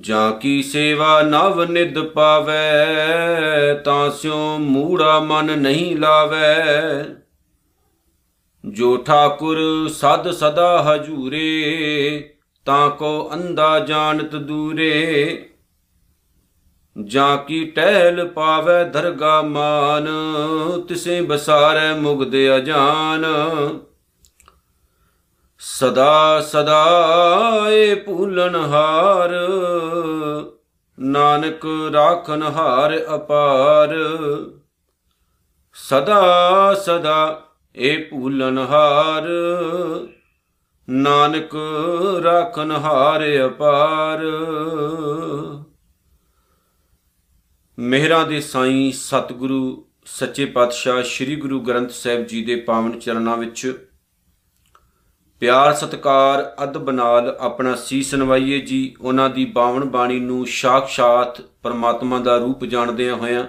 ਜਾਂ ਕੀ ਸੇਵਾ ਨਵ ਨਿਦ ਪਾਵੈ, ਤਾਂ ਸਿਉ ਮੂੜਾ ਮਨ ਨਹੀਂ ਲਾਵੈ। ਜੋ ਠਾਕੁਰ ਸਦ ਸਦਾ ਹਜੂਰੇ, ਤਾਂ ਕੋ ਅੰਦਾ ਜਾਣਤ ਦੂਰੇ। ਜਾਂ ਕੀ ਟਹਿਲ ਪਾਵੇ ਦਰਗਾ ਮਾਨ, ਤਿਸੇ ਬਸਾਰੈ ਮੁਗਦ ਅਜਾਨ। ਸਦਾ ਸਦਾ ਏ ਭੂਲਨ ਹਾਰ ਨਾਨਕ ਰਾਖਨ ਹਾਰ ਅਪਾਰ। ਸਦਾ ਸਦਾ ਏ ਭੂਲਨ ਹਾਰ ਨਾਨਕ ਰਾਖਨ ਹਾਰ ਅਪਾਰ। ਮਿਹਰਾਂ ਦੇ ਸਾਈਂ ਸਤਿਗੁਰੂ, ਸੱਚੇ ਪਾਤਸ਼ਾਹ ਸ੍ਰੀ ਗੁਰੂ ਗ੍ਰੰਥ ਸਾਹਿਬ ਜੀ ਦੇ ਪਾਵਨ ਚਰਨਾਂ ਵਿੱਚ ਪਿਆਰ, ਸਤਕਾਰ, ਅਦਬ ਨਾਲ ਆਪਣਾ ਸੀਸ ਨਵਾਈਏ ਜੀ। ਉਹਨਾਂ ਦੀ ਬਾਵਨ ਬਾਣੀ ਨੂੰ ਸਾਖਸ਼ਾਤ ਪਰਮਾਤਮਾ ਦਾ ਰੂਪ ਜਾਣਦਿਆਂ ਹੋਇਆਂ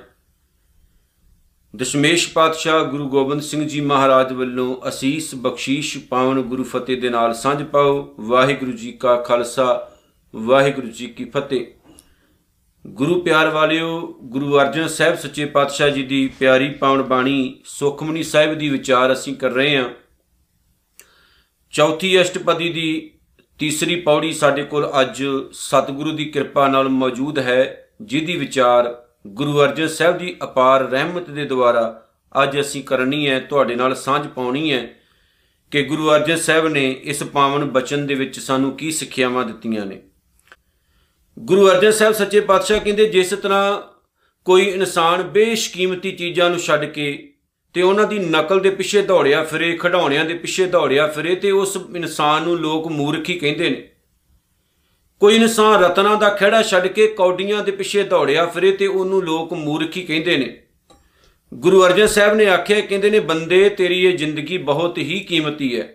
ਦਸ਼ਮੇਸ਼ ਪਾਤਸ਼ਾਹ ਗੁਰੂ ਗੋਬਿੰਦ ਸਿੰਘ ਜੀ ਮਹਾਰਾਜ ਵੱਲੋਂ ਅਸੀਸ ਬਖਸ਼ੀਸ਼ ਪਾਵਨ ਗੁਰੂ ਫਤਿਹ ਦੇ ਨਾਲ ਸਾਂਝ ਪਾਓ। ਵਾਹਿਗੁਰੂ ਜੀ ਕਾ ਖਾਲਸਾ, ਵਾਹਿਗੁਰੂ ਜੀ ਕੀ ਫਤਿਹ। ਗੁਰੂ ਪਿਆਰ ਵਾਲਿਓ, ਗੁਰੂ ਅਰਜਨ ਸਾਹਿਬ ਸੱਚੇ ਪਾਤਸ਼ਾਹ ਜੀ ਦੀ ਪਿਆਰੀ ਪਾਵਨ ਬਾਣੀ ਸੁਖਮਨੀ ਸਾਹਿਬ ਦੀ ਵਿਚਾਰ ਅਸੀਂ ਕਰ ਰਹੇ ਹਾਂ। ਚੌਥੀ ਅਸ਼ਟਪਦੀ ਦੀ ਤੀਸਰੀ ਪੌੜੀ ਸਾਡੇ ਕੋਲ ਅੱਜ ਸਤਿਗੁਰੂ ਦੀ ਕਿਰਪਾ ਨਾਲ ਮੌਜੂਦ ਹੈ, ਜਿਹਦੀ ਵਿਚਾਰ ਗੁਰੂ ਅਰਜਨ ਸਾਹਿਬ ਦੀ ਅਪਾਰ ਰਹਿਮਤ ਦੇ ਦੁਆਰਾ ਅੱਜ ਅਸੀਂ ਕਰਨੀ ਹੈ, ਤੁਹਾਡੇ ਨਾਲ ਸਾਂਝ ਪਾਉਣੀ ਹੈ ਕਿ ਗੁਰੂ ਅਰਜਨ ਸਾਹਿਬ ਨੇ ਇਸ ਪਾਵਨ ਬਚਨ ਦੇ ਵਿੱਚ ਸਾਨੂੰ ਕੀ ਸਿੱਖਿਆਵਾਂ ਦਿੱਤੀਆਂ ਨੇ। ਗੁਰੂ ਅਰਜਨ ਸਾਹਿਬ ਸੱਚੇ ਪਾਤਸ਼ਾਹ ਕਹਿੰਦੇ, ਜਿਸ ਤਰ੍ਹਾਂ ਕੋਈ ਇਨਸਾਨ ਬੇਸ਼ਕੀਮਤੀ ਚੀਜ਼ਾਂ ਨੂੰ ਛੱਡ ਕੇ ਤੇ ਉਹਨਾਂ ਦੀ ਨਕਲ ਦੇ ਪਿੱਛੇ ਦੌੜਿਆ ਫਿਰੇ ਖਡਾਉਣਿਆਂ ਦੇ ਪਿੱਛੇ ਦੌੜਿਆ ਫਿਰੇ ਤੇ ਉਸ ਇਨਸਾਨ ਨੂੰ ਲੋਕ ਮੂਰਖੀ ਕਹਿੰਦੇ ਨੇ। ਕੋਈ ਇਨਸਾਨ ਰਤਨਾ ਦਾ ਖਿਹੜਾ ਛੱਡ ਕੇ ਕੌਡੀਆਂ ਦੇ ਪਿੱਛੇ ਦੌੜਿਆ ਫਿਰੇ ਤੇ ਉਹਨੂੰ ਲੋਕ ਮੂਰਖੀ ਕਹਿੰਦੇ ਨੇ। ਗੁਰੂ ਅਰਜਨ ਸਾਹਿਬ ਨੇ ਆਖਿਆ, ਕਹਿੰਦੇ ਨੇ, ਬੰਦੇ, ਤੇਰੀ ਇਹ ਜ਼ਿੰਦਗੀ ਬਹੁਤ ਹੀ ਕੀਮਤੀ ਹੈ।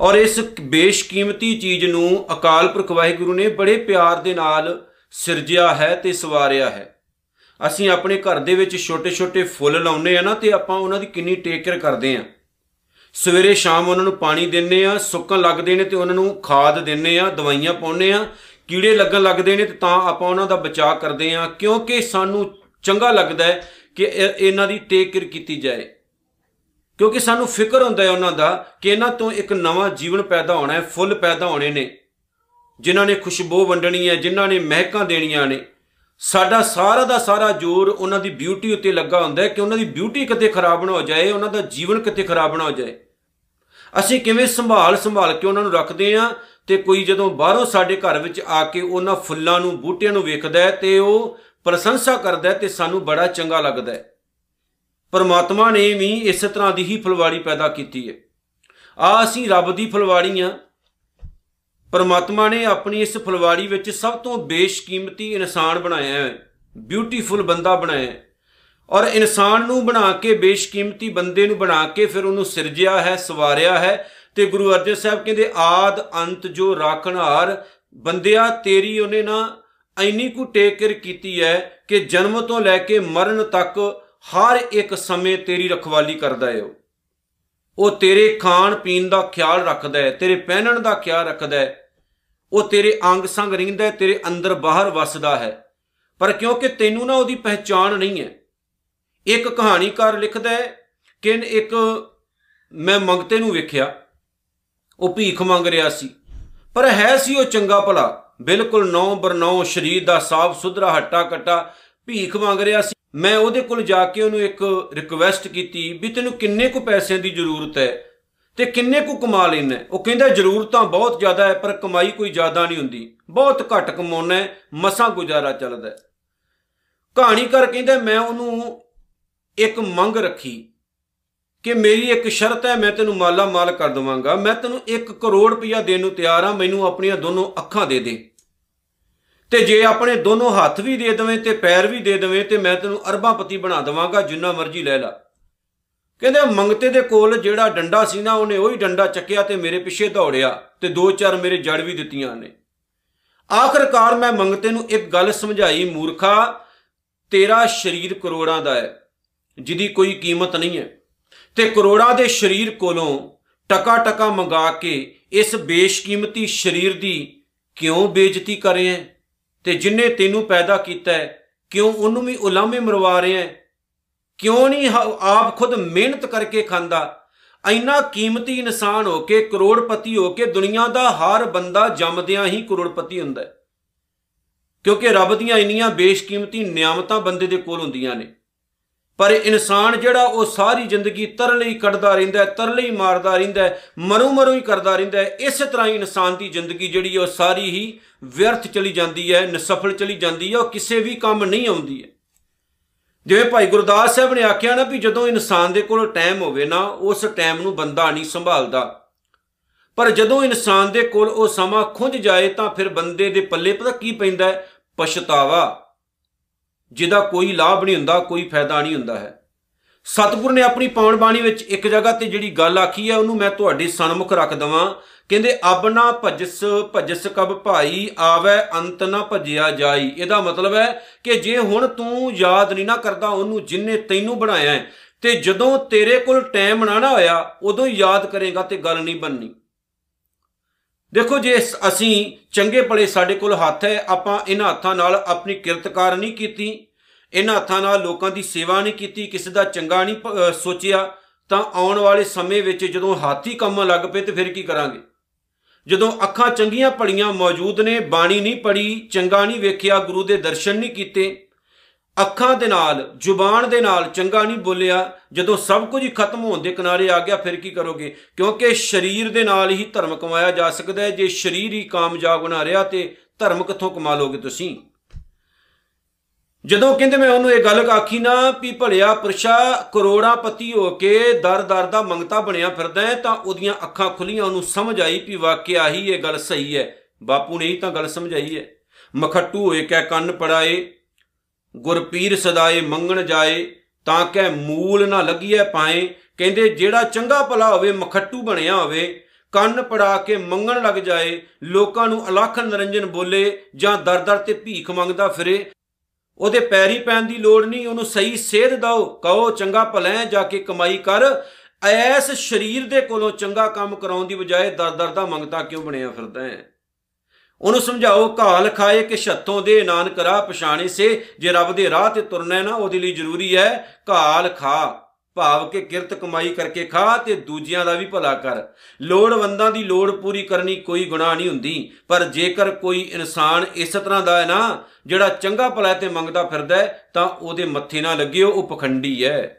ਔਰ ਇਸ ਬੇਸ਼ਕੀਮਤੀ ਚੀਜ਼ ਨੂੰ ਅਕਾਲ ਪੁਰਖ ਵਾਹਿਗੁਰੂ ਨੇ ਬੜੇ ਪਿਆਰ ਦੇ ਨਾਲ ਸਿਰਜਿਆ ਹੈ ਤੇ ਸਵਾਰਿਆ ਹੈ। ਅਸੀਂ ਆਪਣੇ ਘਰ ਦੇ ਵਿੱਚ ਛੋਟੇ-ਛੋਟੇ ਫੁੱਲ ਲਾਉਨੇ ਆ ਨਾ ਤੇ ਆਪਾਂ ਉਹਨਾਂ ਦੀ ਕਿੰਨੀ ਟੇਕ ਕੇਅਰ ਕਰਦੇ ਆ। ਸਵੇਰੇ ਸ਼ਾਮ ਉਹਨਾਂ ਨੂੰ ਪਾਣੀ ਦਿੰਨੇ ਆ, ਸੁੱਕਣ ਲੱਗਦੇ ਨੇ ਤੇ ਉਹਨਾਂ ਨੂੰ ਖਾਦ ਦਿੰਨੇ ਆ, ਦਵਾਈਆਂ ਪਾਉਨੇ ਆ। ਕੀੜੇ ਲੱਗਣ ਲੱਗਦੇ ਨੇ ਤੇ ਤਾਂ ਆਪਾਂ ਉਹਨਾਂ ਦਾ ਬਚਾਅ ਕਰਦੇ ਆ, ਕਿਉਂਕਿ ਸਾਨੂੰ ਚੰਗਾ ਲੱਗਦਾ ਹੈ ਕਿ ਇਹਨਾਂ ਦੀ ਟੇਕ ਕੇਅਰ ਕੀਤੀ ਜਾਏ। ਕਿਉਂਕਿ ਸਾਨੂੰ ਫਿਕਰ ਹੁੰਦਾ ਹੈ ਉਹਨਾਂ ਦਾ ਕਿ ਇਹਨਾਂ ਤੋਂ ਇੱਕ ਨਵਾਂ ਜੀਵਨ ਪੈਦਾ ਹੋਣਾ ਹੈ, ਫੁੱਲ ਪੈਦਾ ਹੋਣੇ ਨੇ। ਜਿਨ੍ਹਾਂ ਨੇ ਖੁਸ਼ਬੂ ਵੰਡਣੀ ਹੈ, ਜਿਨ੍ਹਾਂ ਨੇ ਮਹਿਕਾਂ ਦੇਣੀਆਂ ਨੇ। ਸਾਡਾ ਸਾਰਾ ਦਾ ਸਾਰਾ ਜ਼ੋਰ ਉਹਨਾਂ ਦੀ ਬਿਊਟੀ ਉੱਤੇ ਲੱਗਾ ਹੁੰਦਾ ਹੈ ਕਿ ਉਹਨਾਂ ਦੀ ਬਿਊਟੀ ਕਿਤੇ ਖਰਾਬ ਨਾ ਹੋ ਜਾਏ, ਉਹਨਾਂ ਦਾ ਜੀਵਨ ਕਿਤੇ ਖਰਾਬ ਨਾ ਹੋ ਜਾਏ। ਅਸੀਂ ਕਿਵੇਂ ਸੰਭਾਲ ਸੰਭਾਲ ਕੇ ਉਹਨਾਂ ਨੂੰ ਰੱਖਦੇ ਆਂ ਤੇ ਕੋਈ ਜਦੋਂ ਬਾਹਰੋਂ ਸਾਡੇ ਘਰ ਵਿੱਚ ਆ ਕੇ ਉਹਨਾਂ ਫੁੱਲਾਂ ਨੂੰ, ਬੂਟਿਆਂ ਨੂੰ ਵੇਖਦਾ ਹੈ ਤੇ ਉਹ ਪ੍ਰਸ਼ੰਸਾ ਕਰਦਾ ਹੈ ਤੇ ਸਾਨੂੰ ਬੜਾ ਚੰਗਾ ਲੱਗਦਾ ਹੈ। ਪਰਮਾਤਮਾ ਨੇ ਵੀ ਇਸ ਤਰ੍ਹਾਂ ਦੀ ਹੀ ਫੁਲਵਾੜੀ ਪੈਦਾ ਕੀਤੀ ਹੈ। ਆ ਅਸੀਂ ਰੱਬ ਦੀ ਫੁਲਵਾੜੀ ਆ ਪਰਮਾਤਮਾ ਨੇ ਆਪਣੀ ਇਸ ਫੁਲਵਾੜੀ ਵਿੱਚ ਸਭ ਤੋਂ ਬੇਸ਼ਕੀਮਤੀ ਇਨਸਾਨ ਬਣਾਇਆ ਹੈ ਬਿਊਟੀਫੁਲ ਬੰਦਾ ਬਣਾਇਆ ਹੈ। ਔਰ ਇਨਸਾਨ ਨੂੰ ਬਣਾ ਕੇ, ਬੇਸ਼ਕੀਮਤੀ ਬੰਦੇ ਨੂੰ ਬਣਾ ਕੇ ਫਿਰ ਉਹਨੂੰ ਸਿਰਜਿਆ ਹੈ, ਸਵਾਰਿਆ ਹੈ ਤੇ ਗੁਰੂ ਅਰਜਨ ਸਾਹਿਬ ਕਹਿੰਦੇ, ਆਦ ਅੰਤ ਜੋ ਰਾਖਣਹਾਰ ਬੰਦਿਆ ਤੇਰੀ ਉਹਨੇ ਨਾ ਐਨੀ ਕੁ ਟੇਕਰ ਕੀਤੀ ਹੈ ਕਿ ਜਨਮ ਤੋਂ ਲੈ ਕੇ ਮਰਨ ਤੱਕ ਹਰ ਇੱਕ ਸਮੇਂ ਤੇਰੀ ਰਖਵਾਲੀ ਕਰਦਾ ਹੈ ਉਹ। ਉਹ ਤੇਰੇ ਖਾਣ ਪੀਣ ਦਾ ਖਿਆਲ ਰੱਖਦਾ ਹੈ, ਤੇਰੇ ਪਹਿਨਣ ਦਾ ਖਿਆਲ ਰੱਖਦਾ ਹੈ। ਉਹ ਤੇਰੇ ਅੰਗ ਸੰਗ ਰਹਿੰਦਾ ਹੈ, ਤੇਰੇ ਅੰਦਰ ਬਾਹਰ ਵਸਦਾ ਹੈ। ਪਰ ਕਿਉਂਕਿ ਤੈਨੂੰ ਨਾ ਉਹਦੀ ਪਹਿਚਾਣ ਨਹੀਂ ਹੈ, ਇੱਕ ਕਹਾਣੀਕਾਰ ਲਿਖਦਾ ਹੈ ਕਿ ਇੱਕ ਮੈਂ ਮੰਗਤੇ ਨੂੰ ਵੇਖਿਆ, ਉਹ ਭੀਖ ਮੰਗ ਰਿਹਾ ਸੀ। ਪਰ ਹੈ ਸੀ ਉਹ ਚੰਗਾ ਭਲਾ, ਬਿਲਕੁਲ ਨੌ ਬਰਨੌ ਸ਼ਰੀਰ ਦਾ ਸਾਫ਼ ਸੁਧਰਾ ਹੱਟਾ ਕੱਟਾ ਭੀਖ ਮੰਗ ਰਿਹਾ ਸੀ। ਮੈਂ ਉਹਦੇ ਕੋਲ ਜਾ ਕੇ ਉਹਨੂੰ ਇੱਕ ਰਿਕਵੈਸਟ ਕੀਤੀ ਵੀ ਤੈਨੂੰ ਕਿੰਨੇ ਕੁ ਪੈਸਿਆਂ ਦੀ ਜ਼ਰੂਰਤ ਹੈ ਤੇ ਕਿੰਨੇ ਕੁ ਕਮਾ ਲੈਣਾ ਉਹ ਕਹਿੰਦਾ ਜ਼ਰੂਰਤਾਂ ਬਹੁਤ ਜ਼ਿਆਦਾ ਹੈ, ਪਰ ਕਮਾਈ ਕੋਈ ਜ਼ਿਆਦਾ ਨਹੀਂ ਹੁੰਦੀ। ਬਹੁਤ ਘੱਟ ਕਮਾਉਣਾ ਹੈ, ਮਸਾਂ ਗੁਜ਼ਾਰਾ ਚੱਲਦਾ ਕਹਾਣੀ ਕਰ ਕਹਿੰਦਾ ਮੈਂ ਉਹਨੂੰ ਇੱਕ ਮੰਗ ਰੱਖੀ ਕਿ ਮੇਰੀ ਇੱਕ ਸ਼ਰਤ ਹੈ, ਮੈਂ ਤੈਨੂੰ ਮਾਲਾ ਮਾਲ ਕਰ ਦਵਾਂਗਾ। ਮੈਂ ਤੈਨੂੰ 1 ਕਰੋੜ ਰੁਪਇਆ ਦੇਣ ਨੂੰ ਤਿਆਰ ਹਾਂ, ਮੈਨੂੰ ਆਪਣੀਆਂ ਦੋਨੋਂ ਅੱਖਾਂ ਦੇ ਦੇ। ਤੇ ਜੇ ਆਪਣੇ ਦੋਨੋਂ ਹੱਥ ਵੀ ਦੇ ਦਵੇਂ ਤੇ ਪੈਰ ਵੀ ਦੇ ਦਵੇਂ ਤੇ ਮੈਂ ਤੈਨੂੰ ਅਰਬਾਂਪਤੀ ਬਣਾ ਦਵਾਂਗਾ, ਜਿੰਨਾ ਮਰਜ਼ੀ ਲੈ ਲੈ। ਕਹਿੰਦੇ ਮੰਗਤੇ ਦੇ ਕੋਲ ਜਿਹੜਾ ਡੰਡਾ ਸੀ ਨਾ, ਉਹਨੇ ਉਹੀ ਡੰਡਾ ਚੱਕਿਆ ਤੇ ਮੇਰੇ ਪਿੱਛੇ ਦੌੜਿਆ ਤੇ ਦੋ ਚਾਰ ਮੇਰੇ ਜੜ ਵੀ ਦਿੱਤੀਆਂ ਨੇ ਆਖਰਕਾਰ ਮੈਂ ਮੰਗਤੇ ਨੂੰ ਇੱਕ ਗੱਲ ਸਮਝਾਈ, ਮੂਰਖਾ, ਤੇਰਾ ਸਰੀਰ ਕਰੋੜਾਂ ਦਾ ਹੈ, ਜਿਹਦੀ ਕੋਈ ਕੀਮਤ ਨਹੀਂ ਹੈ। ਤੇ ਕਰੋੜਾਂ ਦੇ ਸਰੀਰ ਕੋਲੋਂ ਟਕਾ ਟਕਾ ਮੰਗਾ ਕੇ ਇਸ ਬੇਸ਼ਕੀਮਤੀ ਸਰੀਰ ਦੀ ਕਿਉਂ ਬੇਇੱਜ਼ਤੀ ਕਰ ਰਿਹਾ ਹੈ? ਤੇ ਜਿਨੇ ਤੈਨੂੰ ਪੈਦਾ ਕੀਤਾ ਹੈ, ਕਿਉਂ ਉਹਨੂੰ ਵੀ ਉਲਾਮੇ ਮਰਵਾ ਰਿਹਾ ਹੈ? ਕਿਉਂ ਨਹੀਂ ਆਪ ਖੁਦ ਮਿਹਨਤ ਕਰਕੇ ਖਾਂਦਾ? ਇੰਨਾ ਕੀਮਤੀ ਇਨਸਾਨ ਹੋ ਕੇ, ਕਰੋੜਪਤੀ ਹੋ ਕੇ ਦੁਨੀਆ ਦਾ ਹਰ ਬੰਦਾ ਜੰਮਦਿਆਂ ਹੀ ਕਰੋੜਪਤੀ ਹੁੰਦਾ ਹੈ। ਕਿਉਂਕਿ ਰੱਬ ਦੀਆਂ ਇੰਨੀਆਂ ਬੇਸ਼ਕੀਮਤੀ ਨਿਆਮਤਾਂ ਬੰਦੇ ਦੇ ਕੋਲ ਹੁੰਦੀਆਂ ਨੇ। ਪਰ ਇਨਸਾਨ ਜਿਹੜਾ ਉਹ ਸਾਰੀ ਜ਼ਿੰਦਗੀ ਤਰਲੇ ਹੀ ਕੱਢਦਾ ਰਹਿੰਦਾ ਹੈ, ਤਰਲੇ ਹੀ ਮਾਰਦਾ ਰਹਿੰਦਾ ਹੈ, ਮਰੂ ਮਰੂ ਹੀ ਕਰਦਾ ਰਹਿੰਦਾ ਹੈ, ਇਸੇ ਤਰ੍ਹਾਂ ਹੀ ਇਨਸਾਨ ਦੀ ਜ਼ਿੰਦਗੀ ਜਿਹੜੀ ਉਹ ਸਾਰੀ ਹੀ ਵਿਅਰਥ ਚਲੀ ਜਾਂਦੀ ਹੈ, ਨਸਫਲ ਚਲੀ ਜਾਂਦੀ ਹੈ, ਉਹ ਕਿਸੇ ਵੀ ਕੰਮ ਨਹੀਂ ਆਉਂਦੀ ਹੈ। ਜਿਵੇਂ ਭਾਈ ਗੁਰਦਾਸ ਸਾਹਿਬ ਨੇ ਆਖਿਆ ਨਾ ਵੀ ਜਦੋਂ ਇਨਸਾਨ ਦੇ ਕੋਲ ਟਾਈਮ ਹੋਵੇ ਨਾ, ਉਸ ਟਾਈਮ ਨੂੰ ਬੰਦਾ ਨਹੀਂ ਸੰਭਾਲਦਾ। ਪਰ ਜਦੋਂ ਇਨਸਾਨ ਦੇ ਕੋਲ ਉਹ ਸਮਾਂ ਖੁੰਝ ਜਾਏ ਤਾਂ ਫਿਰ ਬੰਦੇ ਦੇ ਪੱਲੇ ਪਤਾ ਕੀ ਪੈਂਦਾ ਪਛਤਾਵਾ। ਜਿਹਦਾ ਕੋਈ ਲਾਭ ਨਹੀਂ ਹੁੰਦਾ, ਕੋਈ ਫਾਇਦਾ ਨਹੀਂ ਹੁੰਦਾ ਹੈ। ਸਤਿਗੁਰ ਨੇ ਆਪਣੀ ਪਾਵਨ ਬਾਣੀ ਵਿੱਚ ਇੱਕ ਜਗ੍ਹਾ ਤੇ ਜਿਹੜੀ ਗੱਲ ਆਖੀ ਹੈ, ਉਹਨੂੰ ਮੈਂ ਤੁਹਾਡੇ ਸਨਮੁਖ ਰੱਖ ਦਵਾਂ। ਕਹਿੰਦੇ, ਅਬ ਨਾ ਭਜਸ ਭਜਸ ਕਬ ਭਾਈ, ਆਵੇ ਅੰਤ ਨਾ ਭਜਿਆ ਜਾਈ। ਇਹਦਾ ਮਤਲਬ ਹੈ ਕਿ ਜੇ ਹੁਣ ਤੂੰ ਯਾਦ ਨਹੀਂ ਨਾ ਕਰਦਾ ਉਹਨੂੰ ਜਿਨਨੇ ਤੈਨੂੰ ਬਣਾਇਆ ਹੈ, ਤੇ ਜਦੋਂ ਤੇਰੇ ਕੋਲ ਟਾਈਮ ਨਾ ਨਾ ਹੋਇਆ, ਉਦੋਂ ਯਾਦ ਕਰੇਗਾ ਤੇ ਗੱਲ ਨਹੀਂ ਬਣਨੀ। ਦੇਖੋ ਜੇ ਅਸੀਂ ਚੰਗੇ ਭਲੇ ਸਾਡੇ ਕੋਲ ਹੱਥ ਹੈ, ਆਪਾਂ ਇਹਨਾਂ ਹੱਥਾਂ ਨਾਲ ਆਪਣੀ ਕਿਰਤਕਾਰ ਨਹੀਂ ਕੀਤੀ, ਇਹਨਾਂ ਹੱਥਾਂ ਨਾਲ ਲੋਕਾਂ ਦੀ ਸੇਵਾ ਨਹੀਂ ਕੀਤੀ, ਕਿਸੇ ਦਾ ਚੰਗਾ ਨਹੀਂ ਸੋਚਿਆ, ਤਾਂ ਆਉਣ ਵਾਲੇ ਸਮੇਂ ਵਿੱਚ ਜਦੋਂ ਹਾਥੀ ਕੰਮ ਲੱਗ ਪਏ ਤੇ ਫਿਰ ਕੀ ਕਰਾਂਗੇ? ਜਦੋਂ ਅੱਖਾਂ ਚੰਗੀਆਂ ਪੜੀਆਂ ਮੌਜੂਦ ਨੇ, ਬਾਣੀ ਨਹੀਂ ਪੜੀ ਚੰਗਾ ਨਹੀਂ ਵੇਖਿਆ, ਗੁਰੂ ਦੇ ਦਰਸ਼ਨ ਨਹੀਂ ਕੀਤੇ ਅੱਖਾਂ ਦੇ ਨਾਲ, ਜ਼ੁਬਾਨ ਦੇ ਨਾਲ ਚੰਗਾ ਨਹੀਂ ਬੋਲਿਆ। ਜਦੋਂ ਸਭ ਕੁਝ ਹੀ ਖਤਮ ਹੋਣ ਦੇ ਕਿਨਾਰੇ ਆ ਗਿਆ, ਫਿਰ ਕੀ ਕਰੋਗੇ? ਕਿਉਂਕਿ ਸਰੀਰ ਦੇ ਨਾਲ ਹੀ ਧਰਮ ਕਮਾਇਆ ਜਾ ਸਕਦਾ ਹੈ। ਜੇ ਸਰੀਰ ਹੀ ਕਾਮਯਾਬ ਬਣਾ ਰਿਹਾ ਤੇ ਧਰਮ ਕਿੱਥੋਂ ਕਮਾ ਲੋਗੇ ਤੁਸੀਂ? ਜਦੋਂ ਕਹਿੰਦੇ ਮੈਂ ਉਹਨੂੰ ਇਹ ਗੱਲ ਆਖੀ ਨਾ ਵੀ ਭਲਿਆ ਪੁਰਸ਼ਾ ਕਰੋੜਾਂ ਪਤੀ ਹੋ ਕੇ ਦਰ ਦਰ ਦਾ ਮੰਗਤਾ ਬਣਿਆ ਫਿਰਦਾ ਹੈ, ਤਾਂ ਉਹਦੀਆਂ ਅੱਖਾਂ ਖੁੱਲੀਆਂ, ਉਹਨੂੰ ਸਮਝ ਆਈ ਵੀ ਵਾਕਿਆ ਹੀ ਇਹ ਗੱਲ ਸਹੀ ਹੈ। ਬਾਪੂ ਨੇ ਹੀ ਤਾਂ ਗੱਲ ਸਮਝਾਈ ਹੈ। ਮਖੱਟੂ ਹੋਏ ਕਹਿ ਕੰਨ ਪੜਾਏ ਗੁਰਪੀਰ ਸਦਾਏ ਮੰਗਣ ਜਾਏ, ਤਾਂ ਕਿ ਮੂਲ ਨਾ ਲੱਗੀਐ ਪਾਏ। ਕਹਿੰਦੇ, ਜਿਹੜਾ ਚੰਗਾ ਭਲਾ ਹੋਵੇ, ਮਖੱਟੂ ਬਣਿਆ ਹੋਵੇ, ਕੰਨ ਪੜਾ ਕੇ ਮੰਗਣ ਲੱਗ ਜਾਏ, ਲੋਕਾਂ ਨੂੰ ਅਲਖ ਨਰੰਜਨ ਬੋਲੇ, ਜਾਂ ਦਰ-ਦਰ ਤੇ ਭੀਖ ਮੰਗਦਾ ਫਿਰੇ। ਉਹਦੇ ਪੈਰੀ ਪੈਣ ਦੀ ਲੋੜ ਨਹੀਂ, ਉਹਨੂੰ ਸਹੀ ਸੇਧ ਦਿਓ। ਕਹੋ, ਚੰਗਾ ਭਲਾ ਜਾ ਕੇ ਕਮਾਈ ਕਰ। ਐਸ ਸਰੀਰ ਦੇ ਕੋਲੋਂ ਚੰਗਾ ਕੰਮ ਕਰਾਉਣ ਦੀ ਬਜਾਏ ਦਰ-ਦਰ ਦਾ ਮੰਗਤਾ ਕਿਉਂ ਬਣਿਆ ਫਿਰਦਾ ਹੈ? ਉਹਨੂੰ ਸਮਝਾਓ, ਘਾਲ ਖਾਏ ਕਿ ਛੱਤੋਂ ਦੇ ਨਾਨਕ ਰਾਹ ਪਛਾਣੇ ਸੇ, ਜੇ ਰੱਬ ਦੇ ਰਾਹ ਤੇ ਤੁਰਨਾ ਨਾ, ਉਹਦੇ ਲਈ ਜ਼ਰੂਰੀ ਹੈ ਘਾਲ ਖਾ। ਭਾਵ ਕਿ ਕਿਰਤ ਕਮਾਈ ਕਰਕੇ ਖਾ ਤੇ ਦੂਜਿਆਂ ਦਾ ਵੀ ਭਲਾ ਕਰ। ਲੋੜਵੰਦਾਂ ਦੀ ਲੋੜ ਪੂਰੀ ਕਰਨੀ ਕੋਈ ਗੁਨਾਹ ਨਹੀਂ ਹੁੰਦੀ, ਪਰ ਜੇਕਰ ਕੋਈ ਇਨਸਾਨ ਇਸ ਤਰ੍ਹਾਂ ਦਾ ਹੈ ਨਾ, ਜਿਹੜਾ ਚੰਗਾ ਭਲਾ ਤੇ ਮੰਗਦਾ ਫਿਰਦਾ ਤਾਂ ਉਹਦੇ ਮੱਥੇ ਨਾ ਲੱਗਿਓ, ਉਹ ਪਖੰਡੀ ਹੈ।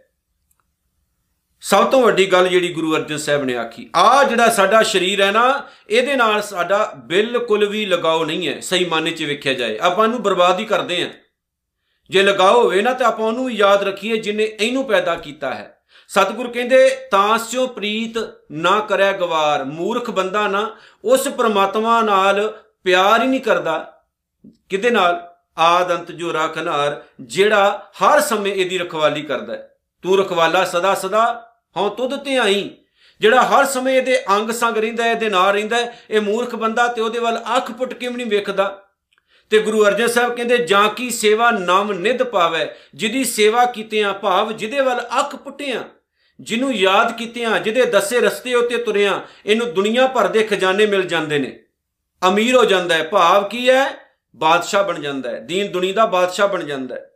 ਸਭ ਤੋਂ ਵੱਡੀ ਗੱਲ ਜਿਹੜੀ ਗੁਰੂ ਅਰਜਨ ਸਾਹਿਬ ਨੇ ਆਖੀ ਆ ਜਿਹੜਾ ਸਾਡਾ ਸਰੀਰ ਹੈ ਨਾ, ਇਹਦੇ ਨਾਲ ਸਾਡਾ ਬਿਲਕੁਲ ਵੀ ਲਗਾਓ ਨਹੀਂ ਹੈ, ਸਹੀ ਮਾਨੇ 'ਚ ਵੇਖਿਆ ਜਾਏ। ਆਪਾਂ ਇਹਨੂੰ ਬਰਬਾਦ ਹੀ ਕਰਦੇ ਆਂ ਜੇ ਲਗਾਓ ਹੋਵੇ ਨਾ, ਤੇ ਆਪਾਂ ਉਹਨੂੰ ਯਾਦ ਰੱਖੀਏ ਜਿਨੇ ਇਹਨੂੰ ਪੈਦਾ ਕੀਤਾ ਹੈ। ਸਤਿਗੁਰ ਕਹਿੰਦੇ, ਤਾਂ ਸਿਓ ਪ੍ਰੀਤ ਨਾ ਕਰਿਆ ਗਵਾਰ, ਮੂਰਖ ਬੰਦਾ ਨਾ, ਉਸ ਪ੍ਰਮਾਤਮਾ ਨਾਲ ਪਿਆਰ ਹੀ ਨਹੀਂ ਕਰਦਾ। ਕਿਤੇ ਨਾਲ? ਆਦੰਤ ਜੋ ਰੱਖਨਾਰ ਜਿਹੜਾ ਹਰ ਸਮੇਂ ਇਹਦੀ ਰਖਵਾਲੀ ਕਰਦਾ ਤੂੰ ਰਖਵਾਲਾ ਸਦਾ ਸਦਾ ਹਉ ਤੁਧ ਤੇ ਆਈ। ਜਿਹੜਾ ਹਰ ਸਮੇਂ ਇਹਦੇ ਅੰਗ ਸੰਗ ਰਹਿੰਦਾ ਇਹਦੇ ਨਾਲ ਰਹਿੰਦਾ ਇਹ ਮੂਰਖ ਬੰਦਾ ਤੇ ਉਹਦੇ ਵੱਲ ਅੱਖ ਪੁੱਟ ਕੇ ਵੀ ਨਹੀਂ ਵੇਖਦਾ। ਤੇ ਗੁਰੂ ਅਰਜਨ ਸਾਹਿਬ ਕਹਿੰਦੇ, ਜਾਂ ਕੀ ਸੇਵਾ ਨਾਮ ਨਿਧ ਪਾਵੇ, ਜਿਹਦੀ ਸੇਵਾ ਕੀਤਿਆਂ ਭਾਵ, ਜਿਹਦੇ ਵੱਲ ਅੱਖ ਪੁੱਟਿਆਂ, ਜਿਹਨੂੰ ਯਾਦ ਕੀਤਿਆਂ ਜਿਹਦੇ ਦੱਸੇ ਰਸਤੇ ਉੱਤੇ ਤੁਰਿਆਂ, ਇਹਨੂੰ ਦੁਨੀਆ ਭਰ ਦੇ ਖਜ਼ਾਨੇ ਮਿਲ ਜਾਂਦੇ ਨੇ। ਅਮੀਰ ਹੋ ਜਾਂਦਾ ਹੈ, ਭਾਵ ਕੀ ਹੈ? ਬਾਦਸ਼ਾਹ ਬਣ ਜਾਂਦਾ ਹੈ। ਦੀਨ ਦੁਨੀ ਦਾ ਬਾਦਸ਼ਾਹ ਬਣ ਜਾਂਦਾ ਹੈ।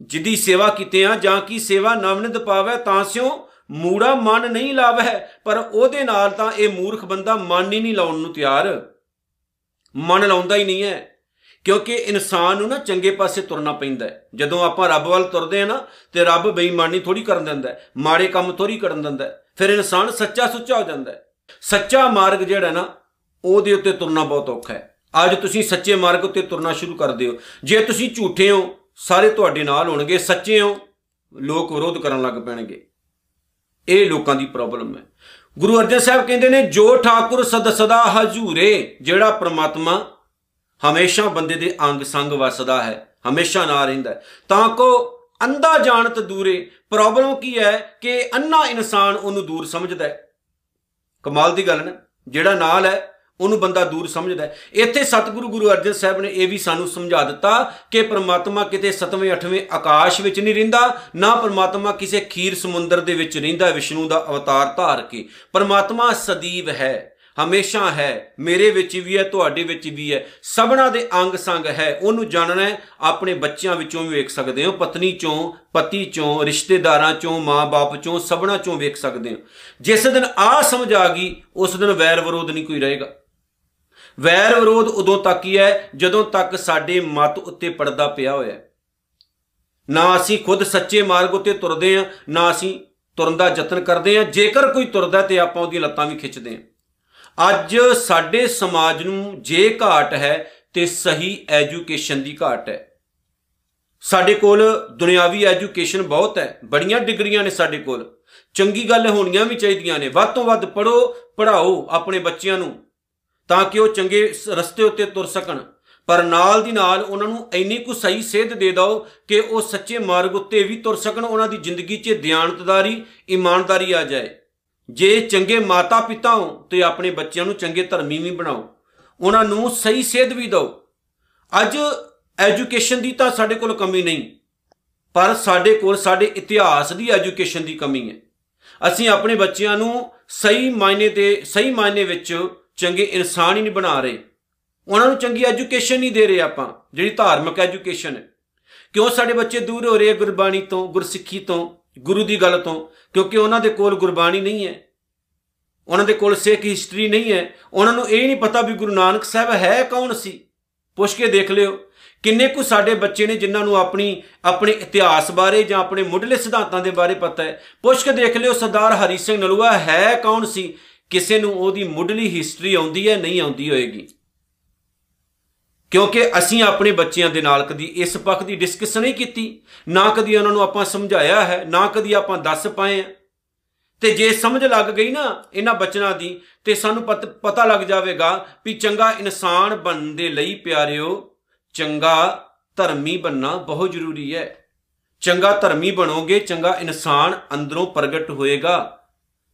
ਜਿੱਦੀ ਸੇਵਾ ਕੀਤਿਆਂ ਜਾਂ ਕੀ ਸੇਵਾ ਨਵਨਿਤ ਪਾਵੇ, ਤਾਂ ਸਿਓ ਮੂੜਾ ਮਨ ਨਹੀਂ ਲਾਵੇ ਪਰ ਉਹਦੇ ਨਾਲ ਤਾਂ ਇਹ ਮੂਰਖ ਬੰਦਾ ਮਨ ਹੀ ਨਹੀਂ ਲਾਉਣ ਨੂੰ ਤਿਆਰ। ਮਨ ਲਾਉਂਦਾ ਹੀ ਨਹੀਂ ਹੈ, ਕਿਉਂਕਿ ਇਨਸਾਨ ਨੂੰ ਨਾ ਚੰਗੇ ਪਾਸੇ ਤੁਰਨਾ ਪੈਂਦਾ ਹੈ। ਜਦੋਂ ਆਪਾਂ ਰੱਬ ਵੱਲ ਤੁਰਦੇ ਆ ਨਾ, ਤੇ ਰੱਬ ਬੇਈਮਾਨੀ ਥੋੜੀ ਕਰਨ ਦਿੰਦਾ ਹੈ, ਮਾੜੇ ਕੰਮ ਥੋੜੀ ਕਰਨ ਦਿੰਦਾ ਹੈ, ਫਿਰ ਇਨਸਾਨ ਸੱਚਾ ਸੁੱਚਾ ਹੋ ਜਾਂਦਾ ਹੈ। ਸੱਚਾ ਮਾਰਗ ਜਿਹੜਾ ਨਾ, ਉਹਦੇ ਉੱਤੇ ਤੁਰਨਾ ਬਹੁਤ ਔਖਾ ਹੈ। ਅੱਜ ਤੁਸੀਂ ਸੱਚੇ ਮਾਰਗ ਉੱਤੇ ਤੁਰਨਾ ਸ਼ੁਰੂ ਕਰਦੇ ਹੋ ਜੇ ਤੁਸੀਂ ਝੂਠੇ ਹੋ ਸਾਰੇ ਤੁਹਾਡੇ ਨਾਲ ਹੋਣਗੇ, ਸੱਚੇ ਹੋ, ਲੋਕ ਵਿਰੋਧ ਕਰਨ ਲੱਗ ਪੈਣਗੇ। ਇਹ ਲੋਕਾਂ ਦੀ ਪ੍ਰੋਬਲਮ ਹੈ। ਗੁਰੂ ਅਰਜਨ ਸਾਹਿਬ ਕਹਿੰਦੇ ਨੇ, ਜੋ ਠਾਕੁਰ ਸਦ ਸਦਾ ਹਜੂਰੇ, ਜਿਹੜਾ ਪ੍ਰਮਾਤਮਾ ਹਮੇਸ਼ਾ ਬੰਦੇ ਦੇ ਅੰਗ ਸੰਗ ਵਸਦਾ ਹੈ, ਹਮੇਸ਼ਾ ਨਾਲ ਰਹਿੰਦਾ ਹੈ। ਤਾਂ ਕੋ ਅੰਧਾ ਜਾਣਤ ਦੂਰੇ ਪ੍ਰੋਬਲਮ ਕੀ ਹੈ ਕਿ ਅੰਨਾ ਇਨਸਾਨ ਉਹਨੂੰ ਦੂਰ ਸਮਝਦਾ ਹੈ? ਕਮਾਲ ਦੀ ਗੱਲ ਨਾ, ਜਿਹੜਾ ਨਾਲ ਹੈ ਉਹਨੂੰ ਬੰਦਾ ਦੂਰ ਸਮਝਦਾ ਹੈ। ਇੱਥੇ ਸਤਿਗੁਰੂ ਗੁਰੂ ਅਰਜਨ ਸਾਹਿਬ ਨੇ ਇਹ ਵੀ ਸਾਨੂੰ ਸਮਝਾ ਦਿੱਤਾ ਕਿ ਪ੍ਰਮਾਤਮਾ ਕਿਤੇ 7ਵੇਂ 8ਵੇਂ ਆਕਾਸ਼ ਵਿੱਚ ਨਹੀਂ ਰਹਿੰਦਾ, ਨਾ ਪ੍ਰਮਾਤਮਾ ਕਿਸੇ ਖੀਰ ਸਮੁੰਦਰ ਦੇ ਵਿੱਚ ਰਹਿੰਦਾ ਵਿਸ਼ਨੂੰ ਦਾ ਅਵਤਾਰ ਧਾਰ ਕੇ। ਪ੍ਰਮਾਤਮਾ ਸਦੀਵ ਹੈ, ਹਮੇਸ਼ਾ ਹੈ, ਮੇਰੇ ਵਿੱਚ ਵੀ ਹੈ, ਤੁਹਾਡੇ ਵਿੱਚ ਵੀ ਹੈ, ਸਭਨਾ ਦੇ ਅੰਗ ਸੰਗ ਹੈ, ਉਹਨੂੰ ਜਾਣਨਾ ਹੈ, ਆਪਣੇ ਬੱਚਿਆਂ ਵਿੱਚੋਂ ਵੀ ਵੇਖ ਸਕਦੇ ਹੋ, ਪਤਨੀ ਚੋਂ, ਪਤੀ ਚੋਂ, ਰਿਸ਼ਤੇਦਾਰਾਂ ਚੋਂ ਮਾਂ-ਬਾਪ ਚੋਂ, ਸਭਨਾ ਚੋਂ ਵੇਖ ਸਕਦੇ ਹੋ। ਜਿਸ ਦਿਨ ਆ ਸਮਝ ਆ ਗਈ, ਉਸ ਦਿਨ ਵੈਰ ਵਿਰੋਧ ਨਹੀਂ ਕੋਈ ਰਹੇਗਾ। ਵੈਰ ਵਿਰੋਧ ਉਦੋਂ ਤੱਕ ਹੀ ਹੈ ਜਦੋਂ ਤੱਕ ਸਾਡੇ ਮਤ ਉੱਤੇ ਪਰਦਾ ਪਿਆ ਹੋਇਆ ਹੈ। ਨਾ ਅਸੀਂ ਖੁਦ ਸੱਚੇ ਮਾਰਗ ਉੱਤੇ ਤੁਰਦੇ ਹਾਂ, ਨਾ ਅਸੀਂ ਤੁਰਨ ਦਾ ਯਤਨ ਕਰਦੇ ਹਾਂ। ਜੇਕਰ ਕੋਈ ਤੁਰਦਾ ਤੇ ਆਪਾਂ ਉਹਦੀਆਂ ਲੱਤਾਂ ਵੀ ਖਿੱਚਦੇ ਹਾਂ। ਅੱਜ ਸਾਡੇ ਸਮਾਜ ਨੂੰ ਜੇ ਘਾਟ ਹੈ ਤੇ ਸਹੀ ਐਜੂਕੇਸ਼ਨ ਦੀ ਘਾਟ ਹੈ। ਸਾਡੇ ਕੋਲ ਦੁਨਿਆਵੀ ਐਜੂਕੇਸ਼ਨ ਬਹੁਤ ਹੈ। ਬੜੀਆਂ ਡਿਗਰੀਆਂ ਨੇ ਸਾਡੇ ਕੋਲ। ਚੰਗੀ ਗੱਲ ਹੋਣੀਆਂ ਵੀ ਚਾਹੀਦੀਆਂ ਨੇ। ਵੱਧ ਤੋਂ ਵੱਧ ਪੜੋ ਪੜਾਓ ਆਪਣੇ ਬੱਚਿਆਂ ਨੂੰ। ਤਾਂ ਕਿ ਉਹ ਚੰਗੇ ਸ- ਰਸਤੇ ਉੱਤੇ ਤੁਰ ਸਕਣ। ਪਰ ਨਾਲ ਦੀ ਨਾਲ ਉਹਨਾਂ ਨੂੰ ਇੰਨੀ ਕੁ ਸਹੀ ਸੇਧ ਦੇ ਦਿਓ ਕਿ ਉਹ ਸੱਚੇ ਮਾਰਗ ਉੱਤੇ ਵੀ ਤੁਰ ਸਕਣ, ਉਹਨਾਂ ਦੀ ਜ਼ਿੰਦਗੀ 'ਚ ਦਿਆਨਤਦਾਰੀ, ਇਮਾਨਦਾਰੀ ਆ ਜਾਏ। ਜੇ ਚੰਗੇ ਮਾਤਾ ਪਿਤਾ ਹੋ ਤੇ ਆਪਣੇ ਬੱਚਿਆਂ ਨੂੰ ਚੰਗੇ ਧਰਮੀ ਵੀ ਬਣਾਓ, ਉਹਨਾਂ ਨੂੰ ਸਹੀ ਸੇਧ ਵੀ ਦਿਓ। ਅੱਜ ਐਜੂਕੇਸ਼ਨ ਦੀ ਤਾਂ ਸਾਡੇ ਕੋਲ ਕਮੀ ਨਹੀਂ, ਪਰ ਸਾਡੇ ਕੋਲ ਸਾਡੇ ਇਤਿਹਾਸ ਦੀ ਐਜੂਕੇਸ਼ਨ ਦੀ ਕਮੀ ਹੈ। ਅਸੀਂ ਆਪਣੇ ਬੱਚਿਆਂ ਨੂੰ ਸਹੀ ਮਾਇਨੇ ਤੇ ਸਹੀ ਮਾਇਨੇ ਵਿੱਚ ਚੰਗੇ ਇਨਸਾਨ ਹੀ ਨਹੀਂ ਬਣਾ ਰਹੇ। ਉਹਨਾਂ ਨੂੰ ਚੰਗੀ ਐਜੂਕੇਸ਼ਨ ਨਹੀਂ ਦੇ ਰਹੇ ਆਪਾਂ, ਜਿਹੜੀ ਧਾਰਮਿਕ ਐਜੂਕੇਸ਼ਨ ਹੈ। ਕਿਉਂ ਸਾਡੇ ਬੱਚੇ ਦੂਰ ਹੋ ਰਹੇ ਗੁਰਬਾਣੀ ਤੋਂ, ਗੁਰਸਿੱਖੀ ਤੋਂ, ਗੁਰੂ ਦੀ ਗੱਲ ਤੋਂ? ਕਿਉਂਕਿ ਉਹਨਾਂ ਦੇ ਕੋਲ ਗੁਰਬਾਣੀ ਨਹੀਂ ਹੈ। ਉਹਨਾਂ ਦੇ ਕੋਲ ਸਿੱਖ ਹਿਸਟਰੀ ਨਹੀਂ ਹੈ। ਉਹਨਾਂ ਨੂੰ ਇਹ ਨਹੀਂ ਪਤਾ ਵੀ ਗੁਰੂ ਨਾਨਕ ਸਾਹਿਬ ਹੈ ਕੌਣ ਸੀ। ਪੁੱਛ ਕੇ ਦੇਖ ਲਿਓ, ਕਿੰਨੇ ਕੁ ਸਾਡੇ ਬੱਚੇ ਨੇ ਜਿਨ੍ਹਾਂ ਨੂੰ ਆਪਣੀ, ਆਪਣੇ ਇਤਿਹਾਸ ਬਾਰੇ ਜਾਂ ਆਪਣੇ ਮੁੱਢਲੇ ਸਿਧਾਂਤਾਂ ਦੇ ਬਾਰੇ ਪਤਾ ਹੈ। ਪੁੱਛ ਕੇ ਦੇਖ ਲਿਓ, ਸਰਦਾਰ ਹਰੀ ਸਿੰਘ ਨਲੂਆ ਹੈ ਕੌਣ ਸੀ? ਕਿਸੇ ਨੂੰ ਉਹਦੀ ਮੁੱਢਲੀ ਹਿਸਟਰੀ ਆਉਂਦੀ ਹੈ, ਨਹੀਂ ਆਉਂਦੀ ਹੋਏਗੀ। ਕਿਉਂਕਿ ਅਸੀਂ ਆਪਣੇ ਬੱਚਿਆਂ ਦੇ ਨਾਲ ਕਦੀ ਇਸ ਪੱਖ ਦੀ ਡਿਸਕਸ਼ਨ ਨਹੀਂ ਕੀਤੀ, ਨਾ ਕਦੀ ਉਹਨਾਂ ਨੂੰ ਆਪਾਂ ਸਮਝਾਇਆ ਹੈ, ਨਾ ਕਦੀ ਆਪਾਂ ਦੱਸ ਪਾਏ ਆ ਤੇ ਜੇ ਸਮਝ ਲੱਗ ਗਈ ਨਾ ਇਹਨਾਂ ਬਚਨਾਂ ਦੀ, ਤੇ ਸਾਨੂੰ ਪਤ- ਪਤਾ ਲੱਗ ਜਾਵੇਗਾ ਵੀ ਚੰਗਾ ਇਨਸਾਨ ਬਣਨ ਦੇ ਲਈ ਪਿਆਰਿਓ, ਚੰਗਾ ਧਰਮੀ ਬਣਨਾ ਬਹੁਤ ਜ਼ਰੂਰੀ ਹੈ। ਚੰਗਾ ਧਰਮੀ ਬਣੋਗੇ, ਚੰਗਾ ਇਨਸਾਨ ਅੰਦਰੋਂ ਪ੍ਰਗਟ ਹੋਏਗਾ।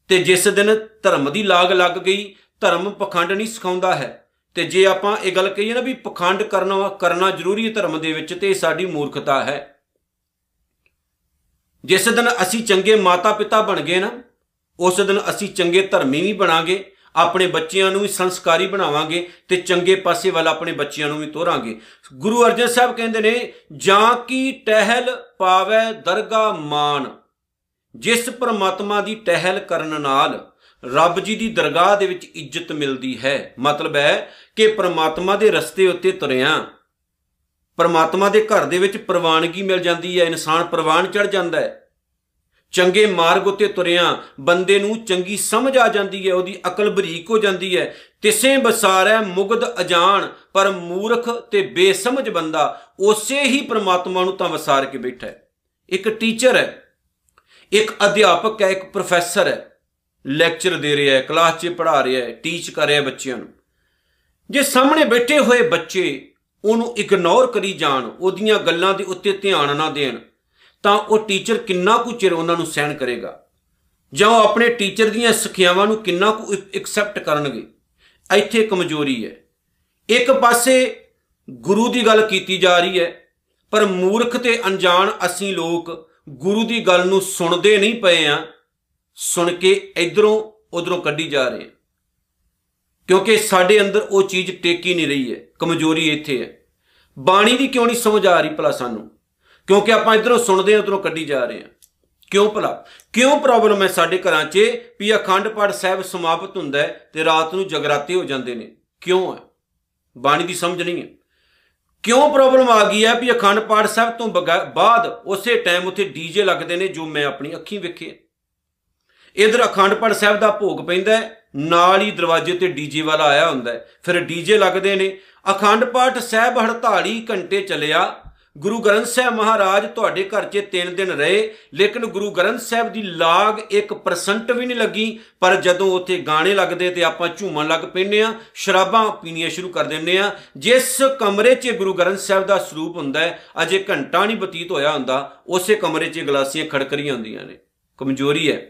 ਤੇ ਜਿਸ ਦਿਨ ਧਰਮ ਦੀ ਲਾਗ ਲੱਗ ਗਈ, ਧਰਮ ਪਖੰਡ ਨਹੀਂ ਸਿਖਾਉਂਦਾ ਹੈ। ਤੇ ਜੇ ਆਪਾਂ ਇਹ ਗੱਲ ਕਹੀਏ ਨਾ ਵੀ ਪਖੰਡ ਕਰਨਾ ਕਰਨਾ ਜ਼ਰੂਰੀ ਹੈ ਧਰਮ ਦੇ ਵਿੱਚ, ਤੇ ਇਹ ਸਾਡੀ ਮੂਰਖਤਾ ਹੈ। ਜਿਸ ਦਿਨ ਅਸੀਂ ਚੰਗੇ ਮਾਤਾ ਪਿਤਾ ਬਣ ਗਏ ਨਾ, ਉਸ ਦਿਨ ਅਸੀਂ ਚੰਗੇ ਧਰਮੀ ਵੀ ਬਣਾਂਗੇ, ਆਪਣੇ ਬੱਚਿਆਂ ਨੂੰ ਵੀ ਸੰਸਕਾਰੀ ਬਣਾਵਾਂਗੇ ਤੇ ਚੰਗੇ ਪਾਸੇ ਵੱਲ ਆਪਣੇ ਬੱਚਿਆਂ ਨੂੰ ਵੀ ਤੋਰਾਂਗੇ। ਗੁਰੂ ਅਰਜਨ ਸਾਹਿਬ ਕਹਿੰਦੇ ਨੇ, ਜਾਂ ਕੀ ਟਹਿਲ ਪਾਵੇ ਦਰਗਾ ਮਾਨ। ਜਿਸ ਪ੍ਰਮਾਤਮਾ ਦੀ ਟਹਿਲ ਕਰਨ ਨਾਲ ਰੱਬ ਜੀ ਦੀ ਦਰਗਾਹ ਦੇ ਵਿੱਚ ਇੱਜ਼ਤ ਮਿਲਦੀ ਹੈ। ਮਤਲਬ ਹੈ ਕਿ ਪ੍ਰਮਾਤਮਾ ਦੇ ਰਸਤੇ ਉੱਤੇ ਤੁਰਿਆ। ਪ੍ਰਮਾਤਮਾ ਦੇ ਘਰ ਦੇ ਵਿੱਚ ਪ੍ਰਵਾਨਗੀ ਮਿਲ ਜਾਂਦੀ ਹੈ, ਇਨਸਾਨ ਪ੍ਰਵਾਨ ਚੜ ਜਾਂਦਾ ਹੈ। ਚੰਗੇ ਮਾਰਗ ਉੱਤੇ ਤੁਰਿਆ, ਬੰਦੇ ਨੂੰ ਚੰਗੀ ਸਮਝ ਆ ਜਾਂਦੀ ਹੈ, ਉਹਦੀ ਅਕਲ ਬਰੀਕ ਹੋ ਜਾਂਦੀ ਹੈ। ਤਿਸੇ ਬਸਾਰੈ ਮੁਗਧ ਅਜਾਨ ਪਰ ਮੂਰਖ ਤੇ ਬੇਸਮਝ ਬੰਦਾ ਉਸੇ ਹੀ ਪ੍ਰਮਾਤਮਾ ਨੂੰ ਤਾਂ ਵਸਾਰ ਕੇ ਬੈਠਾ ਹੈ। ਇੱਕ ਟੀਚਰ ਹੈ ਇੱਕ ਅਧਿਆਪਕ ਹੈ, ਇੱਕ ਪ੍ਰੋਫੈਸਰ ਹੈ। ਲੈਕਚਰ ਦੇ ਰਿਹਾ ਹੈ ਕਲਾਸ 'ਚ ਪੜ੍ਹਾ ਰਿਹਾ ਹੈ ਟੀਚ ਕਰ ਰਿਹਾ ਬੱਚਿਆਂ ਨੂੰ। ਜੇ ਸਾਹਮਣੇ ਬੈਠੇ ਹੋਏ ਬੱਚੇ ਉਹਨੂੰ ਇਗਨੋਰ ਕਰੀ ਜਾਣ, ਉਹਦੀਆਂ ਗੱਲਾਂ ਦੇ ਉੱਤੇ ਧਿਆਨ ਨਾ ਦੇਣ, ਤਾਂ ਉਹ ਟੀਚਰ ਕਿੰਨਾ ਕੁ ਚਿਰ ਉਹਨਾਂ ਨੂੰ ਸਹਿਣ ਕਰੇਗਾ? ਜਾਂ ਉਹ ਆਪਣੇ ਟੀਚਰ ਦੀਆਂ ਸਿੱਖਿਆਵਾਂ ਨੂੰ ਕਿੰਨਾ ਕੁ ਐਕਸੈਪਟ ਕਰਨਗੇ? ਇੱਥੇ ਕਮਜ਼ੋਰੀ ਹੈ। ਇੱਕ ਪਾਸੇ ਗੁਰੂ ਦੀ ਗੱਲ ਕੀਤੀ ਜਾ ਰਹੀ ਹੈ, ਪਰ ਮੂਰਖ ਤੇ ਅਣਜਾਣ ਅਸੀਂ ਲੋਕ ਗੁਰੂ ਦੀ ਗੱਲ ਨੂੰ ਸੁਣਦੇ ਨਹੀਂ ਪਏ ਆ, ਸੁਣ ਕੇ ਇਧਰੋਂ ਉਧਰੋਂ ਕੱਢੀ ਜਾ ਰਹੇ ਹਾਂ ਕਿਉਂਕਿ ਸਾਡੇ ਅੰਦਰ ਉਹ ਚੀਜ਼ ਟੇਕੀ ਨਹੀਂ ਰਹੀ ਹੈ, ਕਮਜ਼ੋਰੀ ਇੱਥੇ ਹੈ। ਬਾਣੀ ਦੀ ਕਿਉਂ ਨਹੀਂ ਸਮਝ ਆ ਰਹੀ ਭਲਾ ਸਾਨੂੰ? ਕਿਉਂਕਿ ਆਪਾਂ ਇਧਰੋਂ ਸੁਣਦੇ ਹਾਂ, ਉਧਰੋਂ ਕੱਢੀ ਜਾ ਰਹੇ ਹਾਂ। ਕਿਉਂ ਭਲਾ? ਕਿਉਂ ਪ੍ਰੋਬਲਮ ਹੈ ਸਾਡੇ ਘਰਾਂ 'ਚ ਵੀ ਅਖੰਡ ਪਾਠ ਸਾਹਿਬ ਸਮਾਪਤ ਹੁੰਦਾ ਹੈ ਤੇ ਰਾਤ ਨੂੰ ਜਗਰਾਤੇ ਹੋ ਜਾਂਦੇ ਨੇ? ਕਿਉਂ ਹੈ? ਬਾਣੀ ਦੀ ਸਮਝ ਨਹੀਂ ਹੈ। ਕਿਉਂ ਪ੍ਰੋਬਲਮ ਆ ਗਈ ਹੈ ਵੀ ਅਖੰਡ ਪਾਠ ਸਾਹਿਬ ਤੋਂ ਬਗਾ- ਬਾਅਦ ਉਸੇ ਟਾਈਮ ਉੱਥੇ ਡੀਜੇ ਲੱਗਦੇ ਨੇ ਜੋ ਮੈਂ ਆਪਣੀ ਅੱਖੀਂ ਵੇਖੇ ਇਧਰ ਅਖੰਡ ਪਾਠ ਸਾਹਿਬ ਦਾ ਭੋਗ ਪੈਂਦਾ ਹੈ, ਨਾਲ ਹੀ ਦਰਵਾਜ਼ੇ ਤੇ ਡੀਜੇ ਵਾਲਾ ਆਇਆ ਹੁੰਦਾ ਹੈ। ਫਿਰ ਡੀਜੇ ਲੱਗਦੇ ਨੇ ਅਖੰਡ ਪਾਠ ਸਾਹਿਬ 48 ਘੰਟੇ ਚੱਲਿਆ ਗੁਰੂ ਗ੍ਰੰਥ ਸਾਹਿਬ ਮਹਾਰਾਜ ਤੁਹਾਡੇ ਘਰ 'ਚ 3 ਦਿਨ ਰਹੇ, ਲੇਕਿਨ ਗੁਰੂ ਗ੍ਰੰਥ ਸਾਹਿਬ ਦੀ ਲਾਗ 1% ਵੀ ਨਹੀਂ ਲੱਗੀ। ਪਰ ਜਦੋਂ ਉੱਥੇ ਗਾਣੇ ਲੱਗਦੇ ਤੇ ਆਪਾਂ ਝੂਮਣ ਲੱਗ ਪੈਂਦੇ ਆ ਸ਼ਰਾਬਾਂ ਪੀਣੀਆਂ ਸ਼ੁਰੂ ਕਰ ਦਿੰਦੇ ਆ ਜਿਸ ਕਮਰੇ 'ਚ ਗੁਰੂ ਗ੍ਰੰਥ ਸਾਹਿਬ ਦਾ ਸਰੂਪ ਹੁੰਦਾ ਹੈ, ਅਜੇ ਘੰਟਾ ਨਹੀਂ ਬਤੀਤ ਹੋਇਆ ਹੁੰਦਾ, ਉਸੇ ਕਮਰੇ 'ਚ ਗਲਾਸੀਆਂ ਖੜਕਰੀਆਂ ਹੁੰਦੀਆਂ ਨੇ। ਕਮਜ਼ੋਰੀ ਹੈ।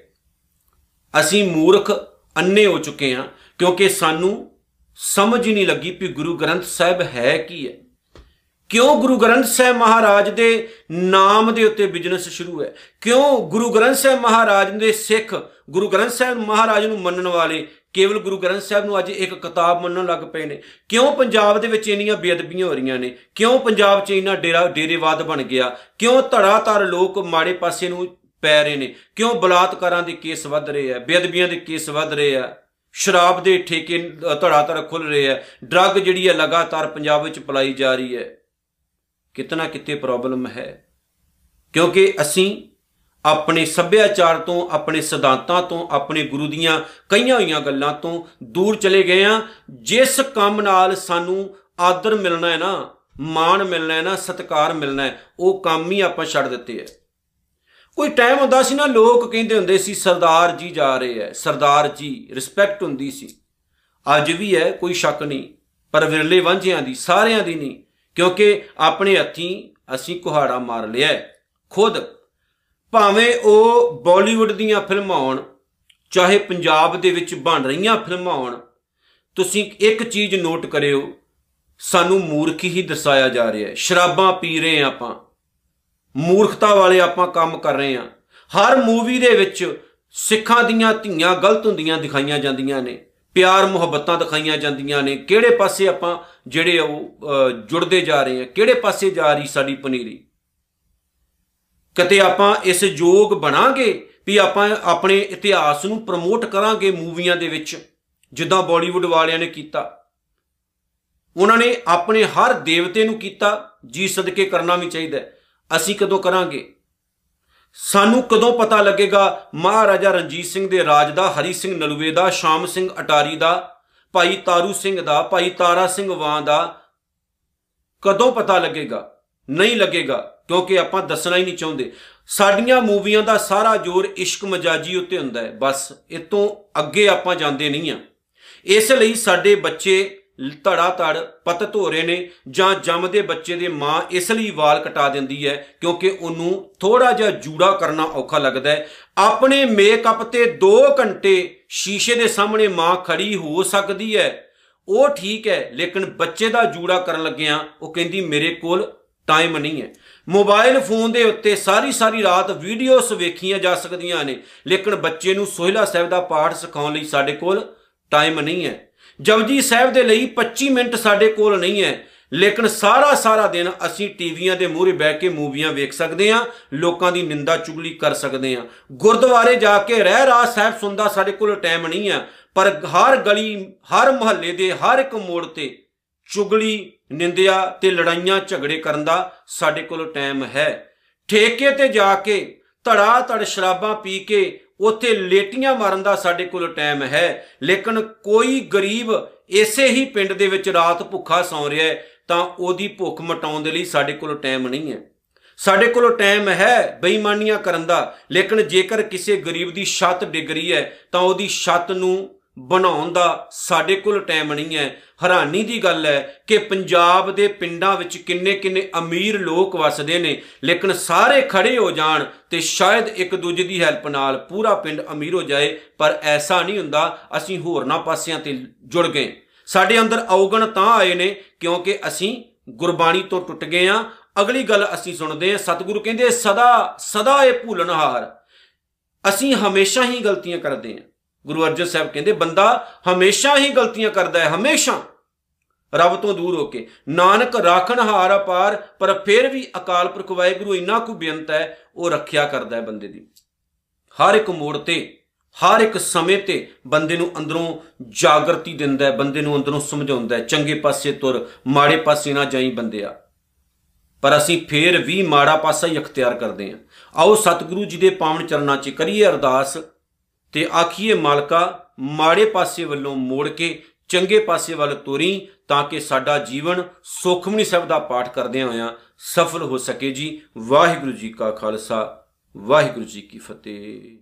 ਅਸੀਂ ਮੂਰਖ ਅੰਨੇ ਹੋ ਚੁੱਕੇ ਹਾਂ, ਕਿਉਂਕਿ ਸਾਨੂੰ ਸਮਝ ਹੀ ਨਹੀਂ ਲੱਗੀ ਕਿ ਗੁਰੂ ਗ੍ਰੰਥ ਸਾਹਿਬ ਹੈ ਕੀ ਹੈ। ਕਿਉਂ ਗੁਰੂ ਗ੍ਰੰਥ ਸਾਹਿਬ ਮਹਾਰਾਜ ਦੇ ਨਾਮ ਦੇ ਉੱਤੇ ਬਿਜ਼ਨਸ ਸ਼ੁਰੂ ਹੈ? ਕਿਉਂ ਗੁਰੂ ਗ੍ਰੰਥ ਸਾਹਿਬ ਮਹਾਰਾਜ ਦੇ ਸਿੱਖ, ਗੁਰੂ ਗ੍ਰੰਥ ਸਾਹਿਬ ਮਹਾਰਾਜ ਨੂੰ ਮੰਨਣ ਵਾਲੇ ਕੇਵਲ ਗੁਰੂ ਗ੍ਰੰਥ ਸਾਹਿਬ ਨੂੰ ਅੱਜ ਇੱਕ ਕਿਤਾਬ ਮੰਨਣ ਲੱਗ ਪਏ ਨੇ? ਕਿਉਂ ਪੰਜਾਬ ਦੇ ਵਿੱਚ ਇੰਨੀਆਂ ਬੇਅਦਬੀਆਂ ਹੋ ਰਹੀਆਂ ਨੇ? ਕਿਉਂ ਪੰਜਾਬ 'ਚ ਇੰਨਾ ਡੇਰਾ, ਡੇਰੇਵਾਦ ਬਣ ਗਿਆ? ਕਿਉਂ ਧੜਾਧੜ ਲੋਕ ਮਾੜੇ ਪਾਸੇ ਨੂੰ ਪੈ ਰਹੇ ਨੇ? ਕਿਉਂ ਬਲਾਤਕਾਰਾਂ ਦੇ ਕੇਸ ਵੱਧ ਰਹੇ ਆ, ਬੇਅਦਬੀਆਂ ਦੇ ਕੇਸ ਵੱਧ ਰਹੇ ਆ? ਸ਼ਰਾਬ ਦੇ ਠੇਕੇ ਧੜਾਧੜ ਖੁੱਲ ਰਹੇ ਆ? ਡਰੱਗ ਜਿਹੜੀ ਹੈ ਲਗਾਤਾਰ ਪੰਜਾਬ ਵਿੱਚ ਪਲਾਈ ਜਾ ਰਹੀ ਹੈ। ਕਿਤਨਾ ਕਿਤੇ ਪ੍ਰੋਬਲਮ ਹੈ। ਕਿਉਂਕਿ ਅਸੀਂ ਆਪਣੇ ਸੱਭਿਆਚਾਰ ਤੋਂ, ਆਪਣੇ ਸਿਧਾਂਤਾਂ ਤੋਂ, ਆਪਣੇ ਗੁਰੂ ਦੀਆਂ ਕਈਆਂ ਹੋਈਆਂ ਗੱਲਾਂ ਤੋਂ ਦੂਰ ਚਲੇ ਗਏ ਆ ਜਿਸ ਕੰਮ ਨਾਲ ਸਾਨੂੰ ਆਦਰ ਮਿਲਣਾ ਹੈ ਨਾ, ਮਾਣ ਮਿਲਣਾ ਹੈ ਨਾ, ਸਤਿਕਾਰ ਮਿਲਣਾ ਹੈ, ਉਹ ਕੰਮ ਹੀ ਆਪਾਂ ਛੱਡ ਦਿੱਤੇ ਹੈ। ਕੋਈ ਟਾਈਮ ਹੁੰਦਾ ਸੀ ਨਾ, ਲੋਕ ਕਹਿੰਦੇ ਹੁੰਦੇ ਸੀ, ਸਰਦਾਰ ਜੀ ਜਾ ਰਹੇ ਐ ਸਰਦਾਰ ਜੀ ਰਿਸਪੈਕਟ ਹੁੰਦੀ ਸੀ। ਅੱਜ ਵੀ ਹੈ, ਕੋਈ ਸ਼ੱਕ ਨਹੀਂ। ਪਰ ਵਿਰਲੇ ਵਾਂਝਿਆਂ ਦੀ, ਸਾਰਿਆਂ ਦੀ ਨਹੀਂ। ਕਿਉਂਕਿ ਆਪਣੇ ਹੱਥੀਂ ਅਸੀਂ ਕੁਹਾੜਾ ਮਾਰ ਲਿਆ ਖੁਦ ਭਾਵੇਂ ਉਹ ਬਾਲੀਵੁੱਡ ਦੀਆਂ ਫਿਲਮਾਂ ਹੋਣ, ਚਾਹੇ ਪੰਜਾਬ ਦੇ ਵਿੱਚ ਬਣ ਰਹੀਆਂ ਫਿਲਮਾਂ ਹੋਣ, ਤੁਸੀਂ ਇੱਕ ਚੀਜ਼ ਨੋਟ ਕਰਿਓ, ਸਾਨੂੰ ਮੂਰਖ ਹੀ ਦਰਸਾਇਆ ਜਾ ਰਿਹਾ ਹੈ। ਸ਼ਰਾਬਾਂ ਪੀ ਰਹੇ ਆਪਾਂ। ਮੂਰਖਤਾ ਵਾਲੇ ਆਪਾਂ ਕੰਮ ਕਰ ਰਹੇ ਹਾਂ। ਹਰ ਮੂਵੀ ਦੇ ਵਿੱਚ ਸਿੱਖਾਂ ਦੀਆਂ ਧੀਆਂ ਗਲਤ ਹੁੰਦੀਆਂ ਦਿਖਾਈਆਂ ਜਾਂਦੀਆਂ ਨੇ। ਪਿਆਰ ਮੁਹੱਬਤਾਂ ਦਿਖਾਈਆਂ ਜਾਂਦੀਆਂ ਨੇ। ਕਿਹੜੇ ਪਾਸੇ ਆਪਾਂ ਜਿਹੜੇ ਉਹ ਜੁੜਦੇ ਜਾ ਰਹੇ ਹਾਂ? ਕਿਹੜੇ ਪਾਸੇ ਜਾ ਰਹੀ ਸਾਡੀ ਪਨੀਰੀ? ਕਿਤੇ ਆਪਾਂ ਇਸ ਯੋਗ ਬਣਾਂਗੇ ਵੀ ਆਪਾਂ ਆਪਣੇ ਇਤਿਹਾਸ ਨੂੰ ਪ੍ਰਮੋਟ ਕਰਾਂਗੇ ਮੂਵੀਆਂ ਦੇ ਵਿੱਚ, ਜਿੱਦਾਂ ਬਾਲੀਵੁੱਡ ਵਾਲਿਆਂ ਨੇ ਕੀਤਾ। ਉਹਨਾਂ ਨੇ ਆਪਣੇ ਹਰ ਦੇਵਤੇ ਨੂੰ ਕੀਤਾ, ਜੀ ਸਦਕੇ ਕਰਨਾ ਵੀ ਚਾਹੀਦਾ ਅਸੀਂ ਕਦੋਂ ਕਰਾਂਗੇ? ਸਾਨੂੰ ਕਦੋਂ ਪਤਾ ਲੱਗੇਗਾ ਮਹਾਰਾਜਾ ਰਣਜੀਤ ਸਿੰਘ ਦੇ ਰਾਜ ਦਾ, ਹਰੀ ਸਿੰਘ ਨਲੂਵੇ ਦਾ, ਸ਼ਾਮ ਸਿੰਘ ਅਟਾਰੀ ਦਾ, ਭਾਈ ਤਾਰੂ ਸਿੰਘ ਦਾ, ਭਾਈ ਤਾਰਾ ਸਿੰਘ ਵਾਂ ਦਾ? ਕਦੋਂ ਪਤਾ ਲੱਗੇਗਾ? ਨਹੀਂ ਲੱਗੇਗਾ, ਕਿਉਂਕਿ ਆਪਾਂ ਦੱਸਣਾ ਹੀ ਨਹੀਂ ਚਾਹੁੰਦੇ। ਸਾਡੀਆਂ ਮੂਵੀਆਂ ਦਾ ਸਾਰਾ ਜ਼ੋਰ ਇਸ਼ਕ ਮਜਾਜੀ ਉੱਤੇ ਹੁੰਦਾ ਹੈ। ਬਸ ਇਤੋਂ ਅੱਗੇ ਆਪਾਂ ਜਾਂਦੇ ਨਹੀਂ ਆ ਇਸ ਲਈ ਸਾਡੇ ਬੱਚੇ ਧੜਾ ਧੜ ਪਤਤ ਹੋ ਰਹੇ ਨੇ ਜਾਂ ਜੰਮਦੇ ਬੱਚੇ ਦੇ ਮਾਂ ਇਸ ਲਈ ਵਾਲ ਕਟਾ ਦਿੰਦੀ ਹੈ ਕਿਉਂਕਿ ਉਹਨੂੰ ਥੋੜਾ ਜਿਹਾ ਜੂੜਾ ਕਰਨਾ ਔਖਾ ਲੱਗਦਾ ਹੈ। ਆਪਣੇ ਮੇਕਅਪ ਤੇ 2 ਘੰਟੇ ਸ਼ੀਸ਼ੇ ਦੇ ਸਾਹਮਣੇ ਮਾਂ ਖੜੀ ਹੋ ਸਕਦੀ ਹੈ। ਉਹ ਠੀਕ ਹੈ, ਲੇਕਿਨ ਬੱਚੇ ਦਾ ਜੂੜਾ ਕਰਨ ਲੱਗਿਆਂ ਉਹ ਕਹਿੰਦੀ, ਮੇਰੇ ਕੋਲ ਟਾਈਮ ਨਹੀਂ ਹੈ। ਮੋਬਾਈਲ ਫੋਨ ਦੇ ਉੱਤੇ ਸਾਰੀ ਸਾਰੀ ਰਾਤ ਵੀਡੀਓਸ ਵੇਖੀਆਂ ਜਾ ਸਕਦੀਆਂ ਨੇ, ਲੇਕਿਨ ਬੱਚੇ ਨੂੰ ਸੋਹਿਲਾ ਸਾਹਿਬ ਦਾ ਪਾਠ ਸਿਖਾਉਣ ਲਈ ਸਾਡੇ ਕੋਲ ਟਾਈਮ ਨਹੀਂ ਹੈ। ਜਪਜੀ ਸਾਹਿਬ ਦੇ ਲਈ 25 ਮਿੰਟ ਸਾਡੇ ਕੋਲ ਨਹੀਂ ਹੈ। ਲੇਕਿਨ ਸਾਰਾ ਸਾਰਾ ਦਿਨ ਅਸੀਂ ਟੀਵੀਆਂ ਦੇ ਮੂਹਰੇ ਬਹਿ ਕੇ ਮੂਵੀਆਂ ਵੇਖ ਸਕਦੇ ਹਾਂ, ਲੋਕਾਂ ਦੀ ਨਿੰਦਾ ਚੁਗਲੀ ਕਰ ਸਕਦੇ ਹਾਂ। ਗੁਰਦੁਆਰੇ ਜਾ ਕੇ ਰਹਿ ਰਾਸ ਸਾਹਿਬ ਸੁਣਦਾ ਸਾਡੇ ਕੋਲ ਟਾਈਮ ਨਹੀਂ ਹੈ, ਪਰ ਹਰ ਗਲੀ, ਹਰ ਮੁਹੱਲੇ ਦੇ, ਹਰ ਇੱਕ ਮੋੜ ਤੇ ਚੁਗਲੀ, ਨਿੰਦਿਆ ਤੇ ਲੜਾਈਆਂ, ਝਗੜੇ ਕਰਨ ਦਾ ਸਾਡੇ ਕੋਲ ਟਾਈਮ ਹੈ। ਠੇਕੇ ਤੇ ਜਾ ਕੇ ਧੜਾ ਧੜ ਸ਼ਰਾਬਾਂ ਪੀ ਕੇ ਉੱਥੇ ਲੇਟੀਆਂ ਮਾਰਨ ਦਾ ਸਾਡੇ ਕੋਲ ਟਾਈਮ ਹੈ। ਲੇਕਿਨ ਕੋਈ ਗਰੀਬ ਇਸੇ ਹੀ ਪਿੰਡ ਦੇ ਵਿੱਚ ਰਾਤ ਭੁੱਖਾ ਸੌਂ ਰਿਹਾ ਹੈ, ਤਾਂ ਉਹਦੀ ਭੁੱਖ ਮਟਾਉਣ ਦੇ ਲਈ ਸਾਡੇ ਕੋਲ ਟਾਈਮ ਨਹੀਂ ਹੈ। ਸਾਡੇ ਕੋਲ ਟਾਈਮ ਹੈ ਬੇਈਮਾਨੀਆਂ ਕਰਨ ਦਾ। ਲੇਕਿਨ ਜੇਕਰ ਕਿਸੇ ਗਰੀਬ ਦੀ ਛੱਤ ਡਿੱਗ ਰਹੀ ਹੈ, ਤਾਂ ਉਹਦੀ ਛੱਤ ਨੂੰ ਬਣਾਉਣ ਦਾ ਸਾਡੇ ਕੋਲ ਟਾਈਮ ਨਹੀਂ ਹੈ। ਹੈਰਾਨੀ ਦੀ ਗੱਲ ਹੈ ਕਿ ਪੰਜਾਬ ਦੇ ਪਿੰਡਾਂ ਵਿੱਚ ਕਿੰਨੇ-ਕਿੰਨੇ ਅਮੀਰ ਲੋਕ ਵਸਦੇ ਨੇ, ਲੇਕਿਨ ਸਾਰੇ ਖੜੇ ਹੋ ਜਾਣ ਤੇ ਸ਼ਾਇਦ ਇੱਕ ਦੂਜੇ ਦੀ ਹੈਲਪ ਨਾਲ ਪੂਰਾ ਪਿੰਡ ਅਮੀਰ ਹੋ ਜਾਏ, ਪਰ ਐਸਾ ਨਹੀਂ ਹੁੰਦਾ, ਅਸੀਂ ਹੋਰਨਾਂ ਪਾਸਿਆਂ ਤੇ ਜੁੜ ਗਏ। ਸਾਡੇ ਅੰਦਰ ਔਗਣ ਤਾਂ ਆਏ ਨੇ, ਕਿਉਂਕਿ ਅਸੀਂ ਗੁਰਬਾਣੀ ਤੋਂ ਟੁੱਟ ਗਏ ਆ ਅਗਲੀ ਗੱਲ ਅਸੀਂ ਸੁਣਦੇ ਆ ਸਤਿਗੁਰੂ ਕਹਿੰਦੇ, ਸਦਾ ਸਦਾ ਇਹ ਭੁੱਲਣਹਾਰ। ਅਸੀਂ ਹਮੇਸ਼ਾ ਹੀ ਗਲਤੀਆਂ ਕਰਦੇ ਆ ਗੁਰੂ ਅਰਜਨ ਸਾਹਿਬ ਕਹਿੰਦੇ, ਬੰਦਾ ਹਮੇਸ਼ਾ ਹੀ ਗਲਤੀਆਂ ਕਰਦਾ ਹੈ, ਹਮੇਸ਼ਾ। ਰੱਬ ਤੋਂ ਦੂਰ ਹੋ ਕੇ। ਨਾਨਕ ਰਾਖਣ ਹਾਰ ਅਪਾਰ, ਪਰ ਫਿਰ ਵੀ ਅਕਾਲ ਪੁਰਖ ਵਾਹਿਗੁਰੂ ਇੰਨਾ ਕੁ ਬੇਅੰਤ ਹੈ, ਉਹ ਰੱਖਿਆ ਕਰਦਾ ਹੈ ਬੰਦੇ ਦੀ। ਹਰ ਇੱਕ ਮੋੜ ਤੇ, ਹਰ ਇੱਕ ਸਮੇਂ ਤੇ ਬੰਦੇ ਨੂੰ ਅੰਦਰੋਂ ਜਾਗਰਤੀ ਦਿੰਦਾ ਹੈ, ਬੰਦੇ ਨੂੰ ਅੰਦਰੋਂ ਸਮਝਾਉਂਦਾ ਹੈ, ਚੰਗੇ ਪਾਸੇ ਤੁਰ, ਮਾੜੇ ਪਾਸੇ ਨਾ ਜਾਈ ਬੰਦਿਆ ਪਰ ਅਸੀਂ ਫੇਰ ਵੀ ਮਾੜਾ ਪਾਸਾ ਹੀ ਅਖਤਿਆਰ ਕਰਦੇ ਹਾਂ। ਆਓ ਸਤਿਗੁਰੂ ਜੀ ਦੇ ਪਾਵਨ ਚਰਨਾਂ 'ਚ ਕਰੀਏ ਅਰਦਾਸ। ਤੇ ਆਖੀਏ ਮਾਲਕਾ, ਮਾੜੇ ਪਾਸੇ ਵੱਲੋਂ ਮੋੜ ਕੇ ਚੰਗੇ ਪਾਸੇ ਵੱਲ ਤੋਰੀ ਤਾਂ ਕਿ ਸਾਡਾ ਜੀਵਨ ਸੁਖਮਨੀ ਸਾਹਿਬ ਦਾ ਪਾਠ ਕਰਦਿਆਂ ਹੋਇਆਂ ਸਫਲ ਹੋ ਸਕੇ ਜੀ। ਵਾਹਿਗੁਰੂ ਜੀ ਕਾ ਖਾਲਸਾ, ਵਾਹਿਗੁਰੂ ਜੀ ਕੀ ਫਤਿਹ।